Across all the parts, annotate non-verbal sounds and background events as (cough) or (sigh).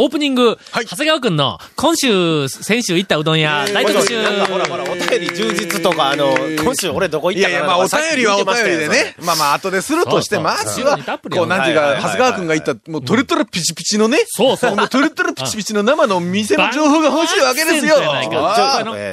オープニング、はい。長谷川くんの今週、先週行ったうどん屋、大特集。なんかほらほら、お便り充実とか、あの、今週俺どこ行ったかないやいや、まあ、お便りはお便りでね。まあまあ、後でするとして、まずは、こう、なんていうか、長谷川くんが言った、もう、トレトレピチピチのね。そうそう。もう、トレトレピチピチの生の店の情報が欲しいわけですよ。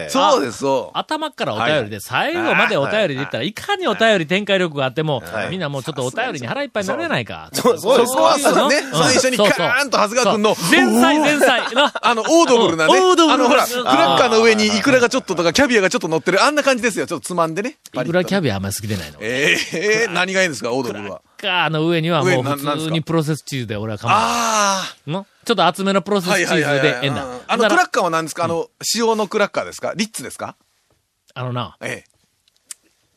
そうです、そう。頭からお便りで、最後までお便りで言ったら、いかにお便り展開力があっても、はい。みんなもうちょっとお便りに腹いっぱいになれないか。そうそうそこはさ、ね、うん最初にカーンと長谷川くんの、そう前菜前菜。(laughs) な。あの、オードブルなね。オードブルあの、ほら、クラッカーの上にイクラがちょっととか、キャビアがちょっと乗ってる、あんな感じですよ。ちょっとつまんでね。いくらキャビビアあんまり好きでないの？ええ何がいいんですか、オードブルは？カーの上にはもう普通にプロセスチーズで俺は構わああ。ん？のちょっと厚めのプロセスチーズでええんだうん。あの、クラッカーは何ですか？あの、塩のクラッカーですか？リッツですか？あのな、ええ。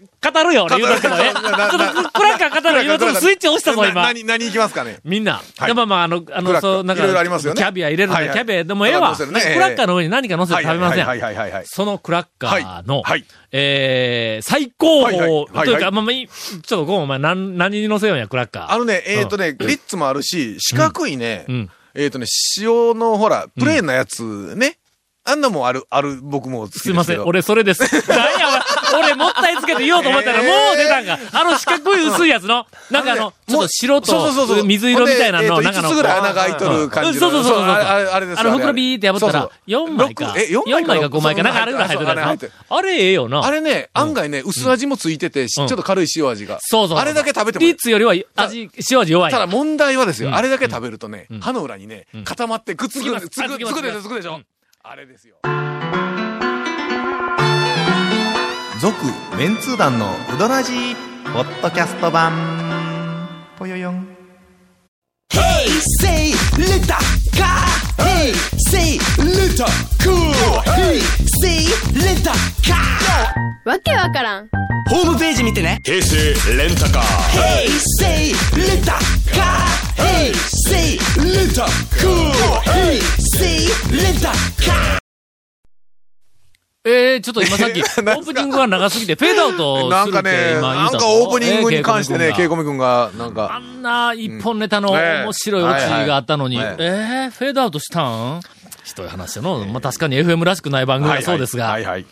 語るよ、俺言うとくけどね。ちょっななとクラッカー語るよ。今ちょっとスイッチ押したぞ、今。な何、何いきますかね？みんな。はい。でまあまあ、あの、あの、そう、なんか、いろいろありますよね。キャビア入れるんだ、はいはい。キャビアでもええわ。クラッカーの上に何か乗せて食べません。はいはいはいはいはい。そのクラッカーの、えー、最高峰、というか、まあまあちょっとごめん、お前、何、何に乗せようんや、クラッカー。あのね、えっとね、リッツもあるし、四角いねうん、えっとね、塩のほら、プレーンなやつね。あんなもんある、ある、僕もすいません、俺それです。(laughs) 何や、俺もったいつけて言おうと思ったら、もう出たんか。あの四角い薄いやつの、なんかあの、ちょっと白と水色みたいなの、なんかの。えっと5つぐらい穴が開いとる感じそうそうそうそうあれ、ですあの、袋ビーって破ったらそう、4枚か。六え四枚か。枚か5枚か、なんかあれぐらい入ってそうそうあれええよな。あれね、案外ね、薄味もついてて、ちょっと軽い塩味が。そうそう。あれだけ食べてもいいリッツよりは味、塩味弱い。ただ問題はですよ、うん。あれだけ食べるとね、歯の裏にね、固まってくっつく、つく、つくでしょ、あつくでしょ。うん。あれですよ。続メンツー団のうどなじポッドキャスト版。ぽよよん。ヘイセイレタカーヘイセイレタカーヘイセイレタカーホームページ見てね。平成レンタカー。ヘイセイレタカーヘイセイレタカーヘイセイレタカーえー、ちょっと今さっき、(laughs) オープニングが長すぎて、フェードアウトするってなんかね、なんたのオープニングに関してね、ケイえーコミ君が、なんあか、んな一本ネタの面白いオチがあったのに、えー、フェードアウトしたん？ひどい話やの。まあ、確かに FM らしくない番組はそうですが、はいはい。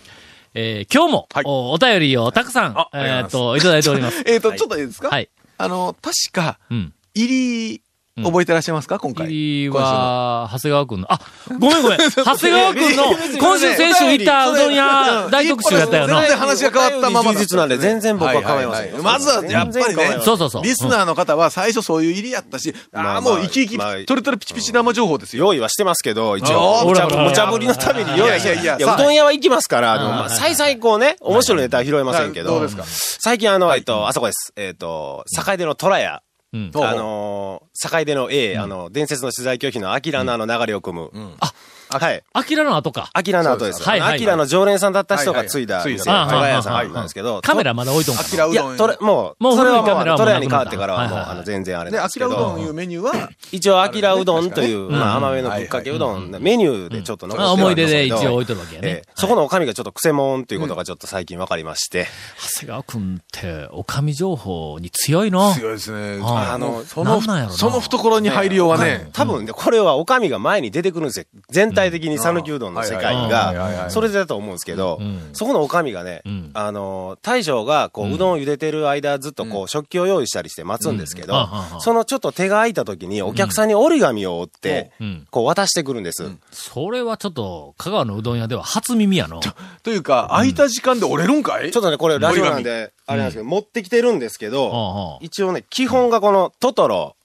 えー今日も、はい。おお便りをたくさんえーっと、いただいております。(laughs) えっと、ちょっといいですか？はい。あの、確か、うん。入り、覚えてらっしゃいますか？今回。入り今週のは、長谷川くんの、あ、ごめんごめん。(laughs) 長谷川くんの、今週先週行ったうどん屋大特集やったよな全。然話が変わったままだ充実なんで全然僕は構いませんまずは、やっぱりねそうそうそう。リスナーの方は最初そういう入りやったし、ああ、もう生き生き、まあトレトレピチピチ生情報ですよ。用意はしてますけど、一あ応。ー無茶ぶりのために用意して。いやいやいやいや、うどん屋は行きますから、あの、あーまあ、再々こうね、面白いネタは拾えませんけど。どうですか？最近あの、えっと、あそこです。えっと、境出の虎屋。うん。あのー、境出の A、あの、伝説の取材拒否のアキラのあの流れを組む。あ、はい。アキラの後か。アキラの後です。はいアキラの常連さんだった人が継いだ店、はいはい虎屋さんなんですけど。カメラまだ置いとんかなアキラうどん。いや、とれ、もう、もうそれはもうトレアに変わってからはもう、あの、全然あれで、でアキラうどんど。いうメニューは、一応、アキラうどんという、まあ、うん甘めのぶっかけうどん、メニューでちょっと残してあ思い出で一応置いとるわけやねええ。そこのおかみがちょっとクセモンということがちょっと最近分かりまして。長谷川くんって、おかみ情報に強いの？強いですね。ああの、そのその懐に入りようはね、多分ね、これはおかみが前に出てくるんですよ。全体的に讃岐うどんの世界が、いそれでだと思うんですけどん、そこのおかみがねん、あの、大将がこう、うどんを茹でてる間ずっとこう、食器を用意したりして待つんですけどそのちょっと手が空いた時にお客さんに折り紙を折ってうん、こう渡してくるんです。それはちょっと、香川のうどん屋では初耳やの。というか、空いた時間で折れるんかい？ちょっとね、これラジオなんで、あれなんですけど、持ってきてるんですけはあどはあ、一応ね、基本がこのトトロ、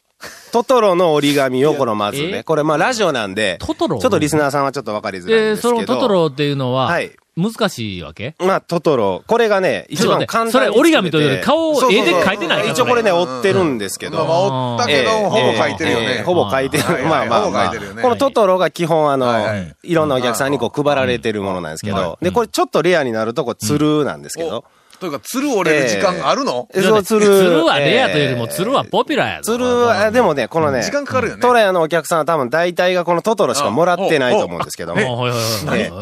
トトロの折り紙をこのまずえ？ね、これまあラジオなんで、トトロ？ちょっとリスナーさんはちょっとわかりづらいんで、ですけど。そのトトロっていうのははい、難しいわけ？まあ、トトロ。これがね、一番簡単にそれ折り紙というより顔を絵で描いてない一応これね、折ってるんですけど。まあまあ、折ったけど、ほぼ書いてるよね。ええほぼ書いてる。まあまあまあ。このトトロが基本あの、はいろんなお客さんにこう配られてるものなんですけど、で、これちょっとレアになるとこ、ツルなんですけど、というか、鶴折れる時間があるの？えそう、鶴。鶴はレアというよりも、え。ー鶴はポピュラーやぞ。鶴は、でもね、このね、時間かかるよね。トラヤのお客さんは多分大体がこのトトロしかもらってないと思うんですけども。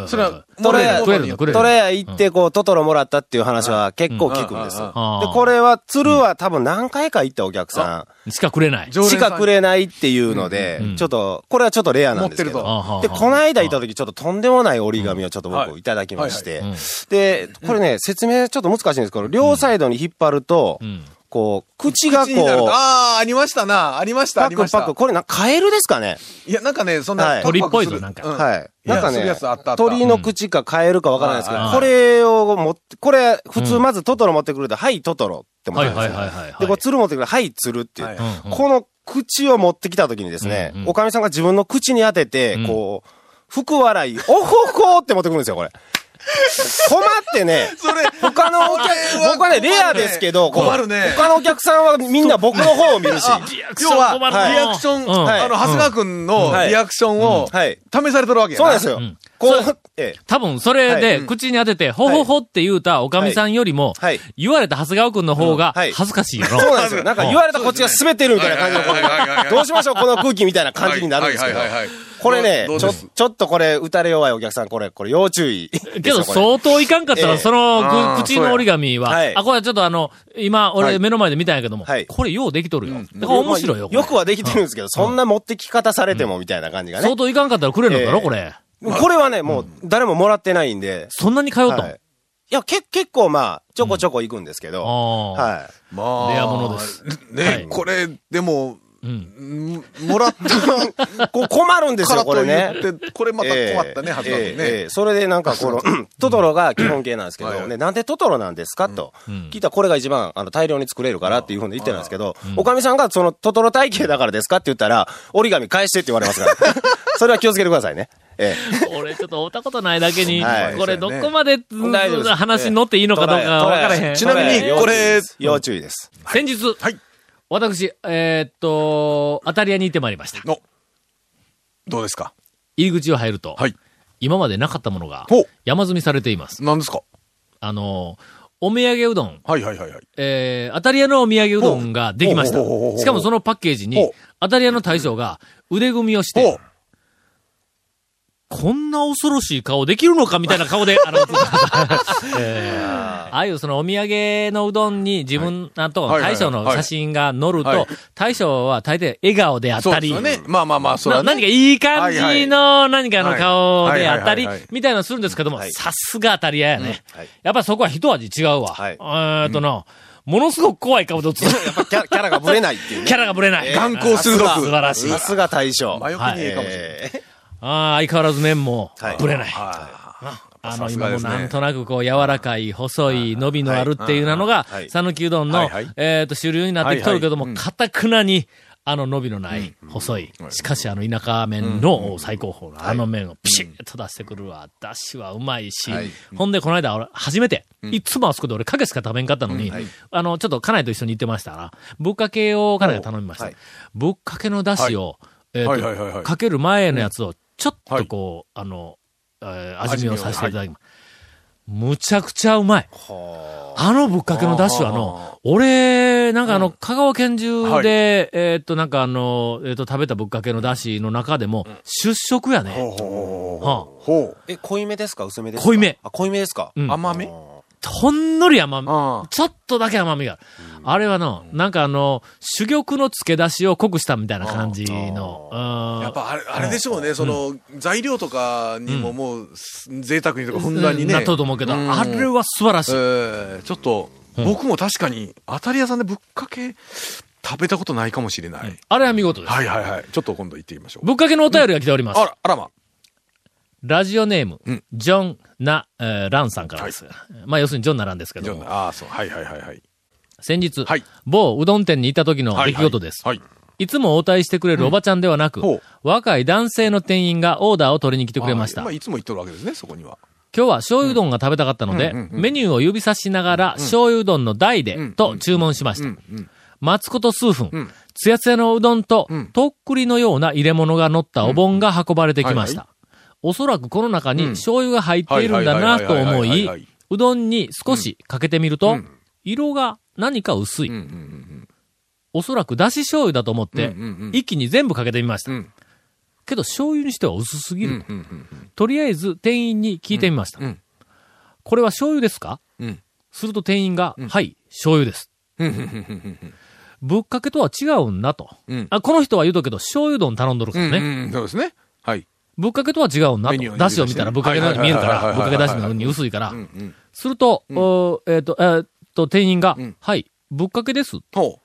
それは、トラヤ、くれるの？くれるのトラヤ行ってこう、トトロもらったっていう話は結構聞くんです。で、これは、鶴は多分何回か行ったお客さしかくれない。しかくれないっていうのでうん、ちょっと、これはちょっとレアなんですけ持ってるど。あで、この間行った時ちょっととんでもない折り紙をちょっとはい。僕いただきまして。で、これね、説明ちょっと難しいんですけど、両サイドに引っ張るとう、ん。こう、口がことう、ああ、ありましたな。ありました、ありました。パクパク、。これな、カエルですかね？いや、なんかね、そんな、はい。鳥っぽいぞなんか。うん。はい。なんかね鳥の口かカエルかわからないですけど、うん。これを持って、これ、普通まずトトロ持ってくると、はい、トトロって持ってくるんで。で、これ、鶴持ってくると、はい、鶴っていう。この口を持ってきた時にですねおかみさんが自分の口に当ててうん、こう、福笑い、おほほって持ってくるんですよ、これ。困ってね、それ、他のお客、僕はね、レアですけど、困るね。他のお客さんはみんな僕の方を見るし。要は、リアクション、うん。あの、長谷川くん。のはい。リアクションを、はい。試されてるわけ。そうなんですよ。うん。こう、ええ。多分、それはで、い口に当てて、ほほほって言うたおかみさんよりもはい、言われた長谷川くんの方がはい。恥ずかしいよ。な。そうなんですよ。なんか言われたこっちが滑ってるみたいな感じの。こはい。はいはいはいはう、いどうしましょうこの空気みたいな感じになるんですけど。はい。はい。はい。はい。これねちょちょっとこれ、打たれ弱いお客さん、これ、これ要注意。ですよ。けど、相当いかんかったら、ええ。その口の折り紙は、はい。あ、これちょっとあの、今、俺はい目の前で見たんやけども、はい。これようできとるよ。だから面白いよ。よくはできてるんですけど、そんな持ってき方されてもみたいな感じがね。相。当いかんかったらくれるのだろ、ええ。これ。これはね、もう、誰ももらってないんで。そんなに通うとい。いや、け、結構まあ、ちょこちょこ行くんですけど。ああ。はまあ。レアものですね、はいこれ、でも、もらったい。こう困るんですよ、ことれね。これまた困ったね、はずだもんえええね。えそれでなんかこの、トトロが基本形なんですけど、ね、なんでトトロなんですかとうん聞いたらこれが一番あの大量に作れるからっていうふうに言ってるんですけど、おかみさんがそのトトロ体型だからですかって言ったら、折り紙返してって言われますから。(laughs) それは気をつけてくださいね。え俺ちょっと会ったことないだけに、はいこれどこまで、話に乗っていいのかどうか分からへん。ちなみにえこれ要注意です。先日、はい。私、えーっと、当たり屋に行ってまいりました。の、どうですか？入り口を入ると、はい。今までなかったものが山積みされています。何ですか？あの、お土産うどん、はいはいはいはい。えー、当たり屋のお土産うどんができました。しかもそのパッケージほにう、当たり屋の大将が腕組みをして、。こんな恐ろしい顔できるのか？みたいな顔で、あの、えーああいうそのお土産のうどんに自分、なんと大将の写真が載るはいと、大将は大抵笑顔であったりそうですよ、ね。まあまあまあ、それは何かいい感じの何かの顔はいであったりみたいなのするんですけども、はいさすが当たり屋やねはい。やっぱりそこは一味違うわ。はいえーっとな、ものすごく怖い顔で映る。(laughs) やっぱキャラキャラがブレないっていうね。キャラがぶれない。えー眼光鋭く素晴らしい。さすが大将。真横にいいかもしれない。ええああ、相変わらず麺もはいぶれない。はあの、今もなんとなくこう柔らかい、細い、伸びのあるっていうのがはい、讃岐うどんのえっと、主流になってきとるけどもかたくなに、あの伸びのない、細い、しかしあの田舎麺の最高峰のあの麺をピシッと出してくるわ。だしはうまいしはい、ほんでこの間俺初めて、いつもあそこで俺影しか食べんかったのに、あの、ちょっと家内と一緒に行ってましたから、ぶっかけを家内が頼みました。はい。ぶっかけのだしを、えっと、かける前のやつを、ちょっとこう、あの、えー味見をさせていただきます。むちゃくちゃうまい。あ。のぶっかけのだしはあの、俺、なんかあの、香川県中で、えーっと、なんかあの、えーっと、食べたぶっかけのだしの中でも、出色やね。ほうほうほう。え、濃いめですか？薄めですか？濃いめ。あ、濃いめですか？うん。甘め？ほんのり甘みちょっとだけ甘みがある。あれはの、なんかあの、珠玉の漬け出しを濃くしたみたいな感じの、うんやっぱあれ、あれでしょうね、その、材料とかにももう、贅沢にとかふんだんにね。なっとると思うけど、んあれは素晴らしい。えーちょっと、僕も確かに、当たり屋さんでぶっかけ、食べたことないかもしれない。あれは見事です。はいはいはい。ちょっと今度行ってみましょう。ぶっかけのお便りが来ております。あら、あらま。ラジオネーム、うんジョン・ナ、えーランさんからです。まあ、要するにジョンナランですけども、ああ、そう。はいはいはいはい。先日、はい某うどん店に行った時のはい出来事です。いはい。つも応対してくれるおばちゃんではなく、ほう若い男性の店員がオーダーを取りに来てくれました。あまあ、いつも言っとるわけですね、そこには。今日は醤油うどんが食べたかったので、メニューを指さしながら、醤油うどんの台で、うんと注文しました。待つこと数分、うんつやつやのうどんと、うんとっくりのような入れ物が乗ったお盆が運ばれてきましうんた。おそらくこの中にうん醤油が入っているんだなと思い、うどんに少しかけてみると、色が何か薄い。おそらくだし醤油だと思って、一気に全部かけてみました。んけど醤油にしては薄すぎる。うんうんとりあえず店員に聞いてみました。これは醤油ですか？うんすると店員が、はい、醤油です。ぶっかけとは違うんだと。うんあこの人は言うとくけど、醤油丼頼んどるからね。そうですね。はい。ぶっかけとは違うんだと。だしを見たらぶっかけのように見えるから、ぶっかけだしのように薄いから。すると、おえっ、と、えーっと、店員が、ん。はい、ぶっかけです。ってほう。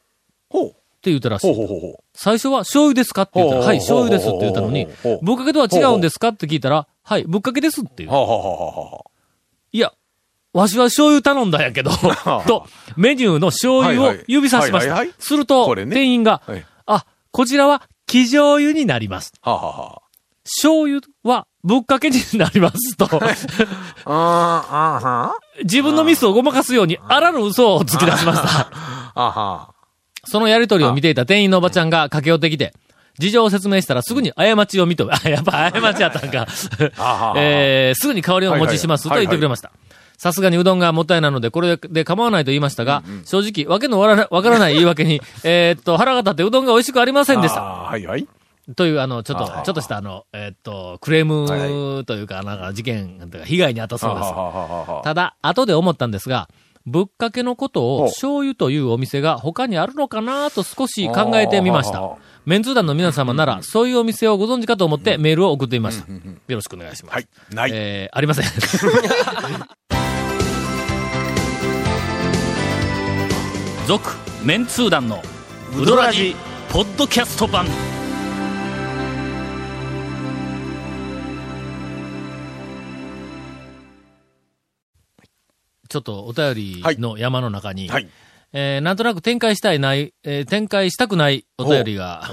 ほう。言ったらしい。ほうほうほうほ最初は醤油ですかって言ったら、はい、醤油ですって言ったのにぶっかけとは違うんですかって聞いたら、はい、ぶっかけですって言う。いや、わしは醤油頼んだんやけど、と、メニューの醤油を指さしました。すると、店員が、はい。あ、こちらは、生醤油になります。はあはあは醤油は、ぶっかけになりますと、あ。ああ、あは自分のミスをごまかすように、あらぬ嘘をつき出しました。(laughs) あはそのやりとりを見ていた店員のおばちゃんが駆け寄ってきて、事情を説明したらすぐに過ちを認め、あ、やっぱ過ちやったんか。(laughs) えー、すぐに香りをお持ちしますと言ってくれました。さすがにうどんがもったいないので、これで構わないと言いましたが、正直、わけのわからないわからない言い訳に、(laughs) えーっと、腹が立ってうどんが美味しくありませんでした。あはいはい。という、あの、ちょっと、ちょっとしたあの、えーっと、クレームというか、なんか事件、というか被害に遭ったそうです。はただ、後で思ったんですが、ぶっかけのことを醤油というお店が他にあるのかなと少し考えてみました。メンツー団の皆様なら、そういうお店をご存知かと思ってメールを送ってみました。よろしくお願いします。はい。ない。えー、ありません。続、メンツー団のウドラジ、ポッドキャスト版。ちょっとお便りの山の中に、はい。えーなんとなく展開したいない、えー展開したくないお便りがあ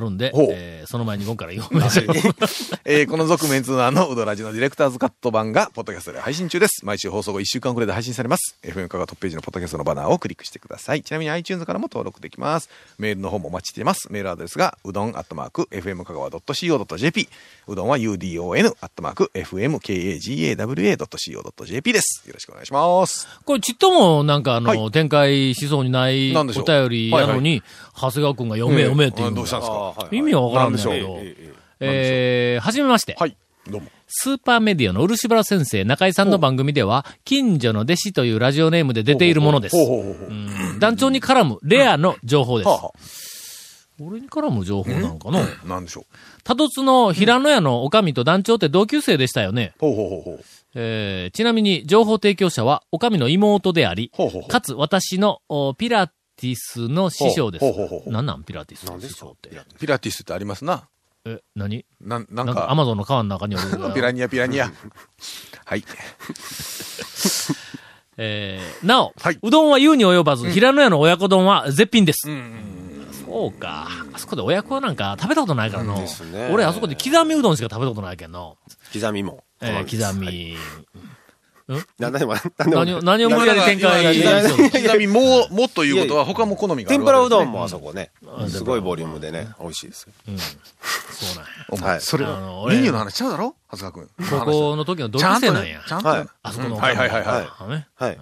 るんで、えーその前に今から読めましょう。(laughs) えーこの続メンツーアのうどラジのディレクターズカット版が、ポッドキャストで配信中です。毎週放送後1週間くらいで配信されます。FM カがトップページのポッドキャストのバナーをクリックしてください。ちなみに iTunes からも登録できます。メールの方もお待ちしています。メールアドレスが、うどんアットマーク、FM 香川 .co.jp。うどんは UDON アットマーク、FMKAGAWA.co.jp です。よろしくお願いします。これちっともなんかあの、はい展開しそうにないお便りやのに、長谷川くんが読め読めっていうどうしたんですか意味はわからんねんけなんど、えー、はじめまして。はい。どうも。スーパーメディアの漆原先生、中井さんの番組では、近所の弟子というラジオネームで出ているものです。団長に絡むレアの情報です。はあは俺に絡む情報なのかなあなんでしょう。多突の平野屋のおかみと団長って同級生でしたよね。ほうほうほうほう。えーちなみに情報提供者はおかみの妹であり、ほうほうほうかつ私のおピラティスの師匠です。ほうほうほうほうなんなんピラティスの師匠って。ピラティスってありますな。え、何？なん、ななんんかアか、マゾンの川の中におる。(laughs) ピラニアピラニア。(laughs) はい。(laughs) えーなお、はいうどんは言うに及ばず、平野屋の親子丼は絶品です。そうか。あそこで親子なんか食べたことないからの。ですね俺あそこで刻みうどんしか食べたことないけんの。刻みも。えー刻み。なん？でも、何を、何を無理やり展開いやいやしようちなみにもう、もっということは他も好みがあ天るぷらうどんも。もあそこね。すごいボリュームでね、美味しいですよ。そうなんや。お前はいそれ、メニューの話ちゃうだろ？長谷川君。高校の時の同級生なんや。。ねちゃんとねはい。あそこのおはいはいはいはいはい。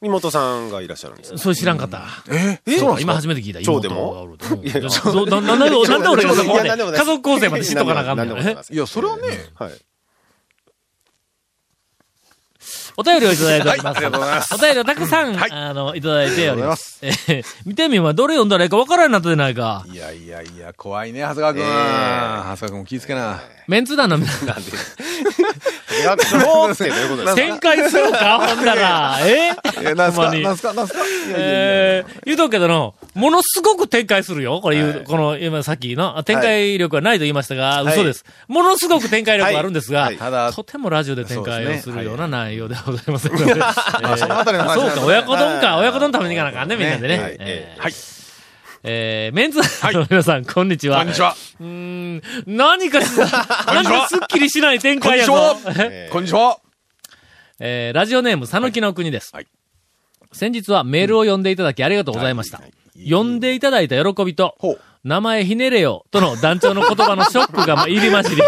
妹さんがいらっしゃるんですよ。それ知らんかった。えそうか？今初めて聞いた。蝶でも？なんで、俺がそこまで、いやなんでもない家族構成まで知っとかなあかんのいや、それはね、はい。お便りをいただいております。はいありがとうございますお便りをたくさん、はいあの、いただいております。(laughs) 見てみはどれ読んだらいいかわからんなってないか。いやいやいや、怖いね、長谷川君。長谷川君も気ぃつけな。メンツ団の皆さん、なんで。やっとってどういうことですか？展開するか、ほんだら。(laughs) ええ、なんまに。なんすか？なんすか？えー、言うとくけどの、ものすごく展開するよ。これ言う、この、今さっきの、展開力はないと言いましたが、嘘です。ものすごく展開力があるんですが、とてもラジオで展開をするような内容ではございませんそのあたりの話そうか、親子丼か。はい。親子丼食べに行かなあかんね、みんなでね。はいえーメンツの皆さん、こんにちは。こんにちは。うーん、何かし (laughs) ら、何かすっきりしない展こん開やぞにちは。え (laughs) ーこんにちは。えー、ラジオネーム、さぬきの国です。はい先日はメールを読んでいただきありがとうございました。呼んでいただいた喜びとほう、名前ひねれよ、との団長の言葉のショックがまあ入り混じり。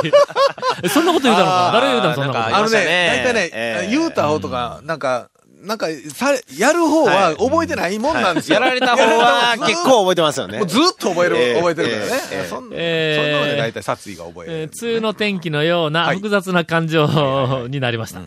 (laughs) そんなこと言うたのか誰が言うたのそんなこと。あのね、大体ね、ええ言うた方とか、なんか、なんか、され、やる方は覚えてないもんなんですよ。やられた方は結構覚えてますよねもう。ずっと覚える、ええ覚えてるからね。ええそんな、ええそんなので大体殺意が覚える。えー、梅雨の天気のようなはい複雑な感情になりました。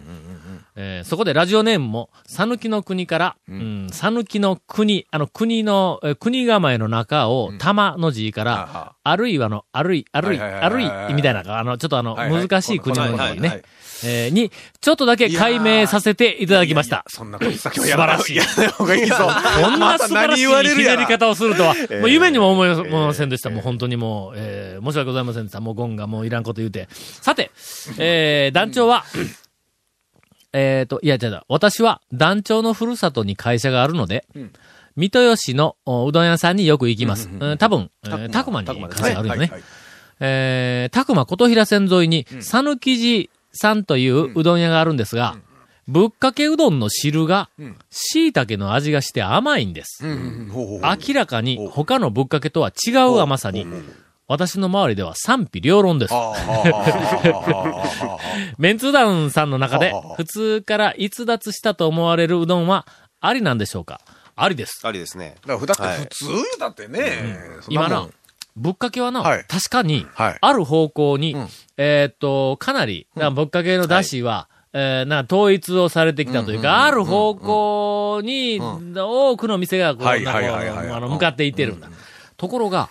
えーそこでラジオネームも、さぬきの国から、うん、さぬきの国、あの国の、えー国構えの中を、玉の字かはら、あるいはの、あるい、あるい、あるはいみたいな、あの、ちょっとあの、難しい国の字ね、えーに、ちょっとだけ解明させていただきました。そんなこと先は素晴らしい。こんな素晴らしいまた何言われるひねり方をするとは、もう夢にも思いませんでした。もう本当にもう、えー申し訳ございませんでした。もうゴンがもういらんこと言うて。さて、えー団長は、えっと、いや、違う違う私は団長のふるさとに会社があるので、三豊市のおうどん屋さんによく行きます。うん多分、えーたくまに会社があるよね。はいはいはい。えー、たくま琴平線沿いに、さぬきじさんといううどん屋があるんですが、ぶっかけうどんの汁が、椎茸の味がして甘いんです。明らかに他のぶっかけとは違う甘さに、私の周りでは賛否両論です。メンツー団さんの中で普通から逸脱したと思われるうどんは、ありなんでしょうか？ありです。ありですね。だから、だって普通言うたってね、今な、ぶっかけはな、はい。確かに、はい。ある方向に、ん。えーっと、かなり、だからぶっかけの出汁は、えーな、統一をされてきたというか、ある方向に、多くの店が、こう、あの、向かっていってるんだ。ところが、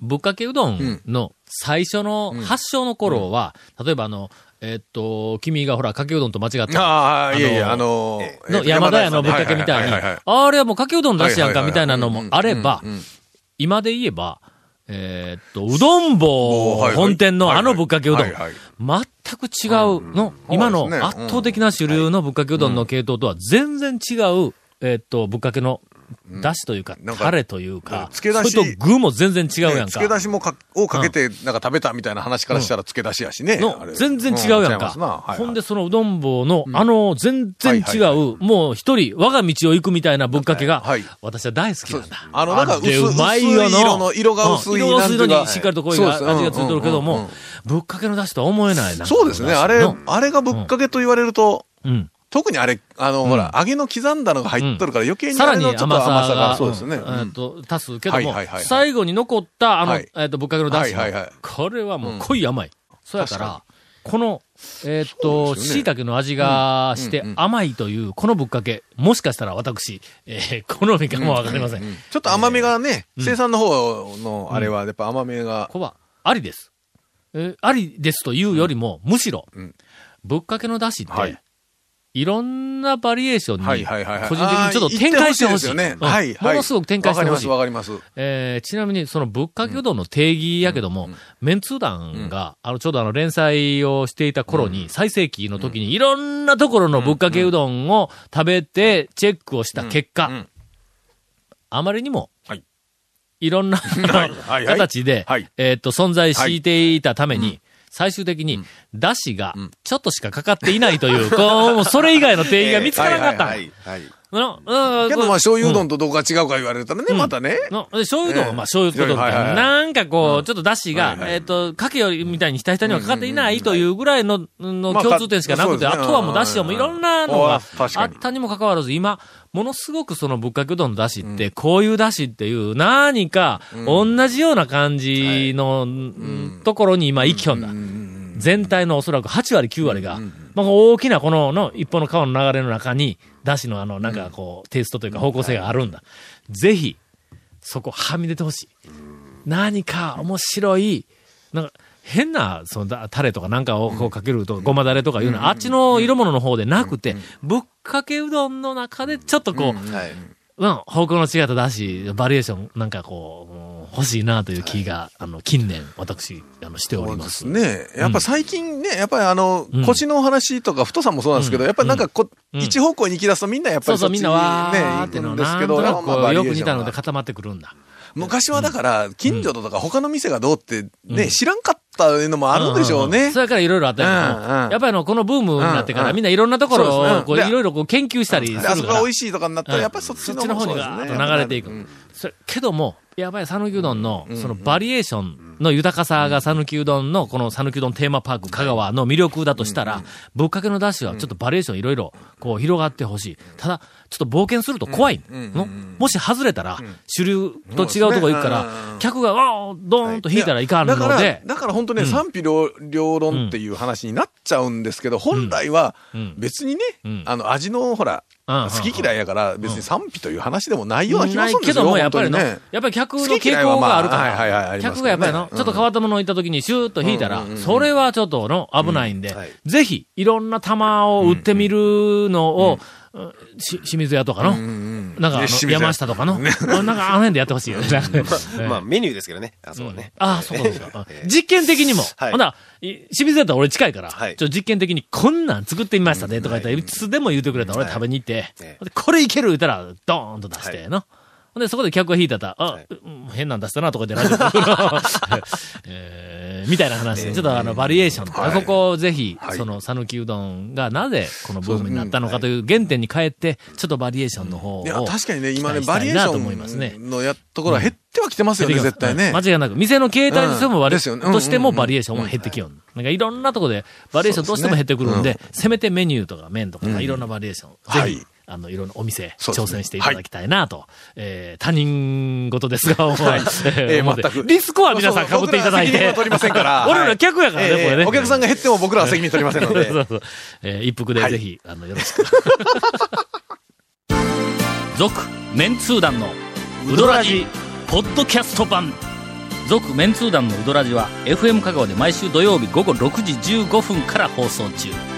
ぶっかけうどんの最初の発祥の頃は、例えばあの、えーっと、君がほら、かけうどんと間違った。ああ、いやいや、ああのー、の山田屋のぶっかけみたいに、あれはもうかけうどん出しやんかみたいなのもあれば今で言えば、えーっと、うどん坊本店のあのぶっかけうどん。全く違うの、今の圧倒的な主流のぶっかけうどんの系統とは全然違う、えーっと、ぶっかけの出汁というか、タレというか、つけ出し。それと具も全然違うやんか。漬け出しもかをかけて、なんか食べたみたいな話からしたら漬け出しやしね。あのれ。全然違うやんか。ほんで、そのうどん坊の、あの、全然違う、もう一人、我が道を行くみたいなぶっかけが、はい。私は大好きなんだ。あのなんか薄れうまい色の色が薄いうん。色が薄いのにしっかりと濃いがそうです。味がついてるけどもぶっかけの出汁とは思えないな。そうですね。あれの、あれがぶっかけと言われると、うん。特にあれ、あの、ほら、揚げの刻んだのが入っとるから余計にさらにあれのちょっと甘さが、が、そうですね。んうん。えっと、足すけどもはいはいはいはい、最後に残った、あの、はい。えっと、ぶっかけの出汁はいはいはい。のこれはもう濃い甘い。そうやか確ら、この、えっと、そうですよね。椎茸の味がしてうんうん甘いという、このぶっかけ、もしかしたら私、えー好みかもわかりません。ちょっと甘みがね、生産の方のあれは、やっぱ甘みが、ここは、ありです。えーありですというよりも、むしろ、うん。ぶっかけの出汁って、はいい、ろんなバリエーションに。個人的にちょっと展開してほしい。ものすごく展開してほしい。わかりますわかります。えーちなみに、そのぶっかけうどんの定義やけども、メンツー団が、あの、ちょうどあの、連載をしていた頃に、最盛期の時に、いろんなところのぶっかけうどんを食べて、チェックをした結果、うん。あまりにも、はい。いろんな、形で、はい。えーっと、存在していたために、最終的に、だしが、ちょっとしかかかっていないという、こう (laughs) もうそれ以外の定義が見つからなかった。はい。はい。のうん。けどまあ醤油うどんとどうか違うか言われたらね、またね。醤油うどんは、まあ、醤油うどんみたいな、んかこう、ちょっと出汁が、はいはい。えっ、と、かけよりみたいにひたひたにはかかっていないというぐらいの、のまあ共通点しかなくて、あとはもう出汁はもういろんなのがあったにもかかわらず、今、ものすごくそのぶっかけうどんの出汁って、こういう出汁っていう、何か、同じような感じの、うん。ところに今、生きよんだ。全体のおそらく8割、9割が、まあ、大きなこの、の、一本の川の流れの中に、だしのあの、なんかこう、テイストというか方向性があるんだ。ぜひ、そこはみ出てほしい。何か面白い、なんか、変な、そのだ、タレとかなんかをかけると、ごまだれとかいうのは、あっちの色物の方でなくて、ぶっかけうどんの中でちょっとこう、はい。うん、方向の違っただし、バリエーション、なんかこううん、欲しいなという気が、あの、近年、私、あの、しておりま。そうですすね。やっぱ最近ね、やっぱりあのうん、腰の話とか太さもそうなんですけど、やっぱりなんかこ、うん。一方向に行き出すとみんなやっぱそうそう、りそっちにみんなわーってんですけど、なんとなくよく似たので固まってくるんだ。昔はだから、近所とか他の店がどうってね、知らんかっったいうのもあるでしょうね。それからいろいろあったけどやっぱりあの、このブームになってから、うん。うんみんないろんなところを、こう、いろいろこう研究したりするであそからこが美味しいとかになったら、やっぱりそっちの方にそうガですねーッと流れていく。それけども、やっぱり讃岐うどんの、そのバリエーションの豊かさが讃岐うどんの、この讃岐うどんテーマパーク香川の魅力だとしたら、ぶっかけのダッシュはちょっとバリエーションいろいろ、こう広がってほしい。ただ、ちょっと冒険すると怖いの？もし外れたら、主流と違うとこ行くから、客が、わードーンと引いたらいかんだからので、、だから本当ね、賛否両両論っていう話になっちゃうんですけど、本来はん。別にね、ん。あの、味のほら、好き嫌いやから、別に賛否という話でもないような気がするん。ですよ。けども、やっぱりね。やっぱり客の傾向があるから、客がやっぱりの、ちょっと変わったものを置いた時にシューッと引いたら、それはちょっとの、危ないんではい、ぜひ、いろんな玉を売ってみるのを、し清水屋とかの、なんか山下とかの、あなんかあの辺でやってほしいよ (laughs) ね。まあ、メニューですけどね。あ、そうね。ああ、そうですか。(laughs) 実験的にも。はい。ほんな清水屋だったら俺近いから、はい。ちょ実験的にこんなん作ってみましたね。とか言ったら、いつでも言うてくれたら俺食べに行って、これいける言ったら、ドーンと出して、の。ほんで、そこで客が引いたら、あ、はい。うん変なん出したなとか言ってラジオ (laughs) えーみたいな話。で、ちょっとあの、バリエーション、はい。ここをぜひ、はい。その、讃岐うどんがなぜこのブームになったのかという原点に帰って、ちょっとバリエーションの方を。いや、確かにね、今ね、バリエーシいなと思いますね。ョンのやっところは減ってはきてますよね、絶対ね。間違いなく。店の形態としてもとしてもバリエーションは減ってきよう。なんかいろんなとこでバリエーションどうしても減ってくるんで、せめてメニューとか麺とか、いろんなバリエーション、はい。ぜひ、あの、いろんなお店、挑戦していただきたいなと、えー、他人事ですが、(laughs) 思いえー (laughs) 思って全くリスクは皆さん被っていただいて。僕ら責任は取りませんから (laughs) 俺ら客やからね、えーこれね。お客さんが減っても僕らは責任取りませんので。そうそう。えー一服でぜひ、あの、よろしく。続、メンツー団の、ウドラジ、ポッドキャスト版。続、メンツー団のウドラジは、FM 香川で毎週土曜日午後6時15分から放送中。